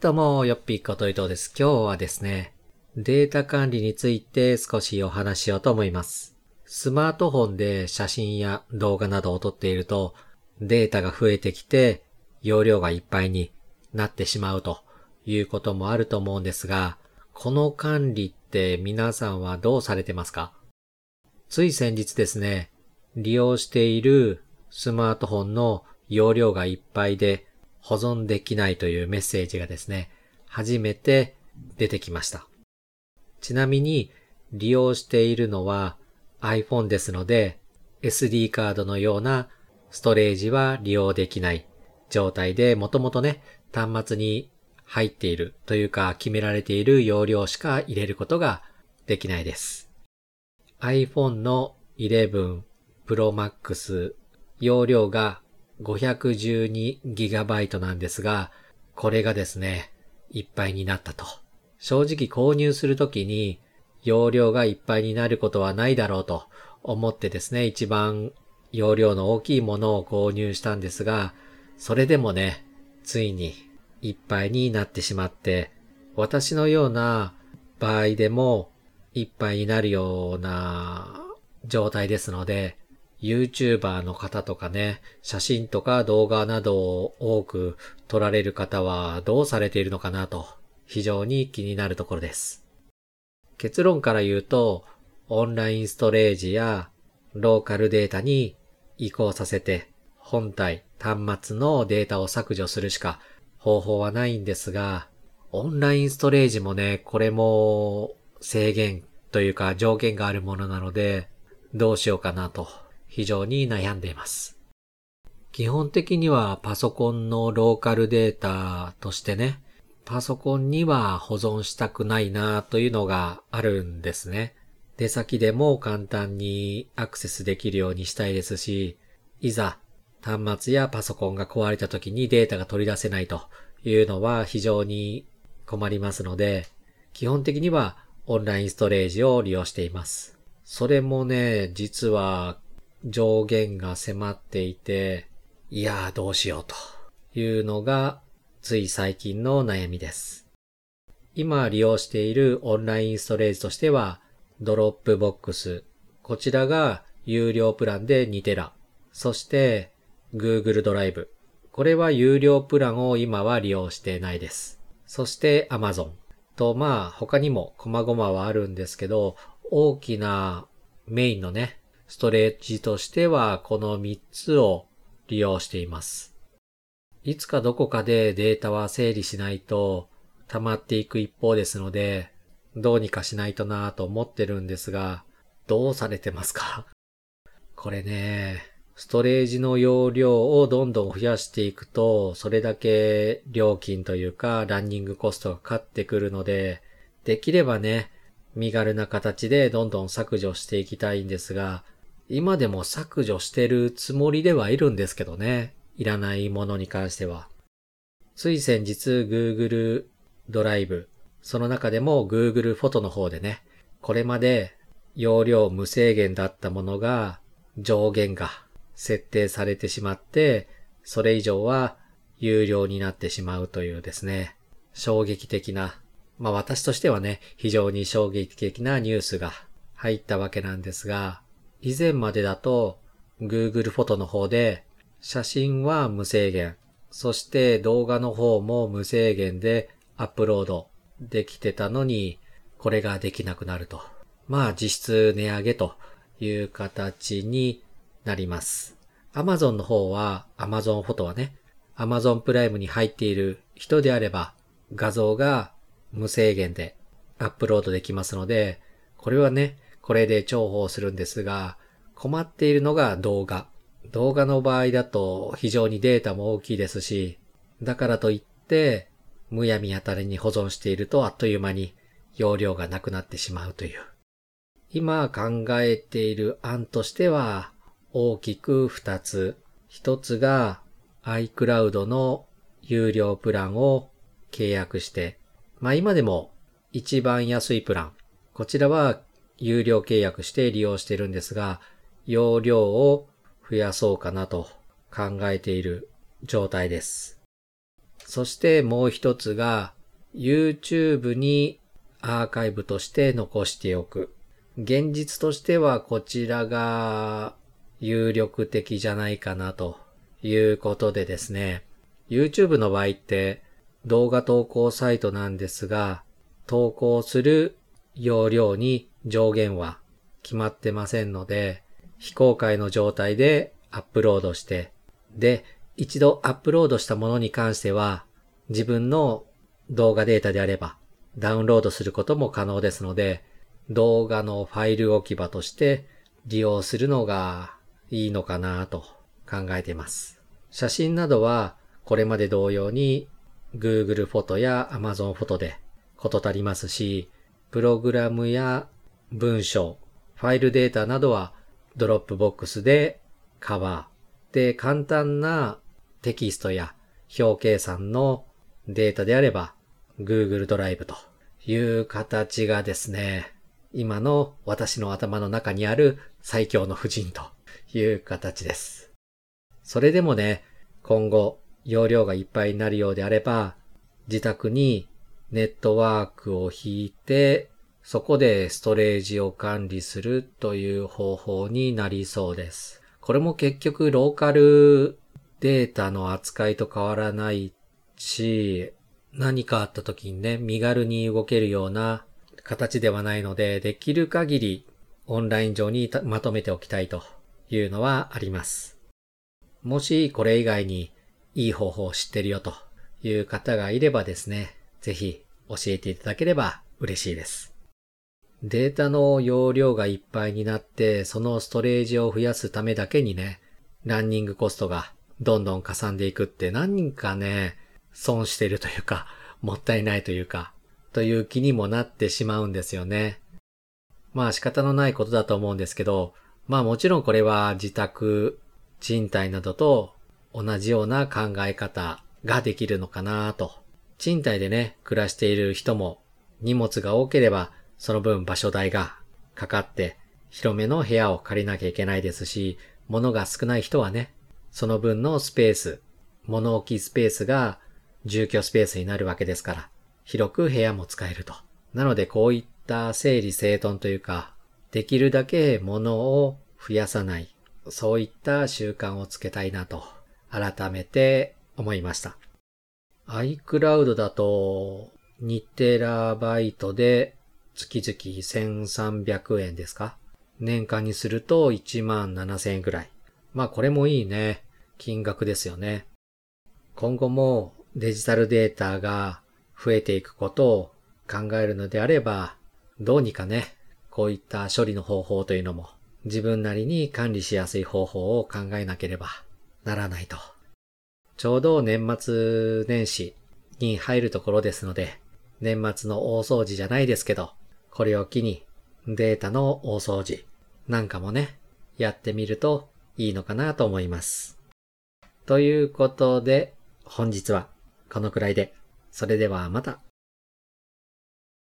どうも、よっぴーこと伊藤です。今日はですね、データ管理について少しお話ししようと思います。スマートフォンで写真や動画などを撮っていると、データが増えてきて、容量がいっぱいになってしまうということもあると思うんですが、この管理って皆さんはどうされてますか？つい先日ですね、利用しているスマートフォンの容量がいっぱいで保存できないというメッセージがですね、初めて出てきました。ちなみに利用しているのは iPhone ですので SD カードのようなストレージは利用できない状態でもともとね、端末に入っているというか決められている容量しか入れることができないです。iPhone の11 Pro Max 容量が 512GB なんですが、これがですね、いっぱいになったと。正直購入するときに容量がいっぱいになることはないだろうと思ってですね、一番容量の大きいものを購入したんですが、それでもね、ついにいっぱいになってしまって、私のような場合でもいっぱいになるような状態ですので、YouTuber の方とかね、写真とか動画などを多く撮られる方はどうされているのかなと非常に気になるところです。結論から言うと、オンラインストレージやローカルデータに移行させて本体、端末のデータを削除するしか方法はないんですが、オンラインストレージもね、これも制限というか条件があるものなので、どうしようかなと非常に悩んでいます。基本的にはパソコンのローカルデータとしてね、パソコンには保存したくないなというのがあるんですね。出先でも簡単にアクセスできるようにしたいですし、いざ端末やパソコンが壊れた時にデータが取り出せないというのは非常に困りますので、基本的にはオンラインストレージを利用しています。それもね、実は上限が迫っていて、いやーどうしようというのがつい最近の悩みです。今利用しているオンラインストレージとしては、 Dropbox。こちらが有料プランで2テラ。そして、Google ドライブ。これは有料プランを今は利用してないです。そして Amazon。と、まあ、他にも細々はあるんですけど、大きなメインのね、ストレージとしてはこの3つを利用しています。いつかどこかでデータは整理しないと溜まっていく一方ですので、どうにかしないとなぁと思ってるんですが、どうされてますか？これね、ストレージの容量をどんどん増やしていくと、それだけ料金というかランニングコストがかかってくるので、できればね、身軽な形でどんどん削除していきたいんですが、今でも削除してるつもりではいるんですけどね。いらないものに関しては。つい先日 Google ドライブ、その中でも Google フォトの方でね、これまで容量無制限だったものが上限が設定されてしまって、それ以上は有料になってしまうというですね、衝撃的な、まあ私としてはね、非常に衝撃的なニュースが入ったわけなんですが、以前までだと Google フォトの方で写真は無制限、そして動画の方も無制限でアップロードできてたのに、これができなくなると。まあ実質値上げという形になります。Amazon の方は、Amazon フォトはね、Amazon プライムに入っている人であれば、画像が無制限でアップロードできますので、これはね、これで重宝するんですが、困っているのが動画。動画の場合だと非常にデータも大きいですし、だからといって、むやみやたらに保存しているとあっという間に容量がなくなってしまうという。今考えている案としては大きく二つ。一つが iCloud の有料プランを契約して、まあ今でも一番安いプラン。こちらは有料契約して利用してるんですが、容量を増やそうかなと考えている状態です。そしてもう一つが YouTube にアーカイブとして残しておく。現実としてはこちらが有力的じゃないかなということでですね。YouTube の場合って動画投稿サイトなんですが、投稿する容量に上限は決まってませんので、非公開の状態でアップロードして、で、一度アップロードしたものに関しては、自分の動画データであればダウンロードすることも可能ですので、動画のファイル置き場として利用するのがいいのかなと考えています。写真などはこれまで同様に Google フォトや Amazon フォトでこと足りますし、プログラムや文章、ファイルデータなどはドロップボックスでカバー。で、簡単なテキストや表計算のデータであれば Google ドライブという形がですね、今の私の頭の中にある最強の布陣という形です。それでもね、今後容量がいっぱいになるようであれば、自宅にネットワークを引いて、そこでストレージを管理するという方法になりそうです。これも結局ローカルデータの扱いと変わらないし、何かあった時にね、身軽に動けるような形ではないので、できる限りオンライン上にまとめておきたいというのはあります。もしこれ以外にいい方法を知ってるよという方がいればですね、ぜひ教えていただければ嬉しいです。データの容量がいっぱいになって、そのストレージを増やすためだけにね、ランニングコストがどんどんかさんでいくって何人かね、損してるというか、もったいないというか、という気にもなってしまうんですよね。まあ仕方のないことだと思うんですけど、まあもちろんこれは自宅、賃貸などと同じような考え方ができるのかなと。賃貸でね、暮らしている人も荷物が多ければその分場所代がかかって広めの部屋を借りなきゃいけないですし、物が少ない人はね、その分のスペース、物置きスペースが住居スペースになるわけですから、広く部屋も使えると。なのでこういった整理整頓というか、できるだけ物を増やさない、そういった習慣をつけたいなと、改めて思いました。iCloud だと2テラバイトで月々1300円ですか？年間にすると1万7000円ぐらい。まあこれもいいね。金額ですよね。今後もデジタルデータが増えていくことを考えるのであれば、どうにかね、こういった処理の方法というのも自分なりに管理しやすい方法を考えなければならないと。ちょうど年末年始に入るところですので、年末の大掃除じゃないですけど、これを機にデータの大掃除なんかもね、やってみるといいのかなと思います。ということで、本日はこのくらいで。それではまた。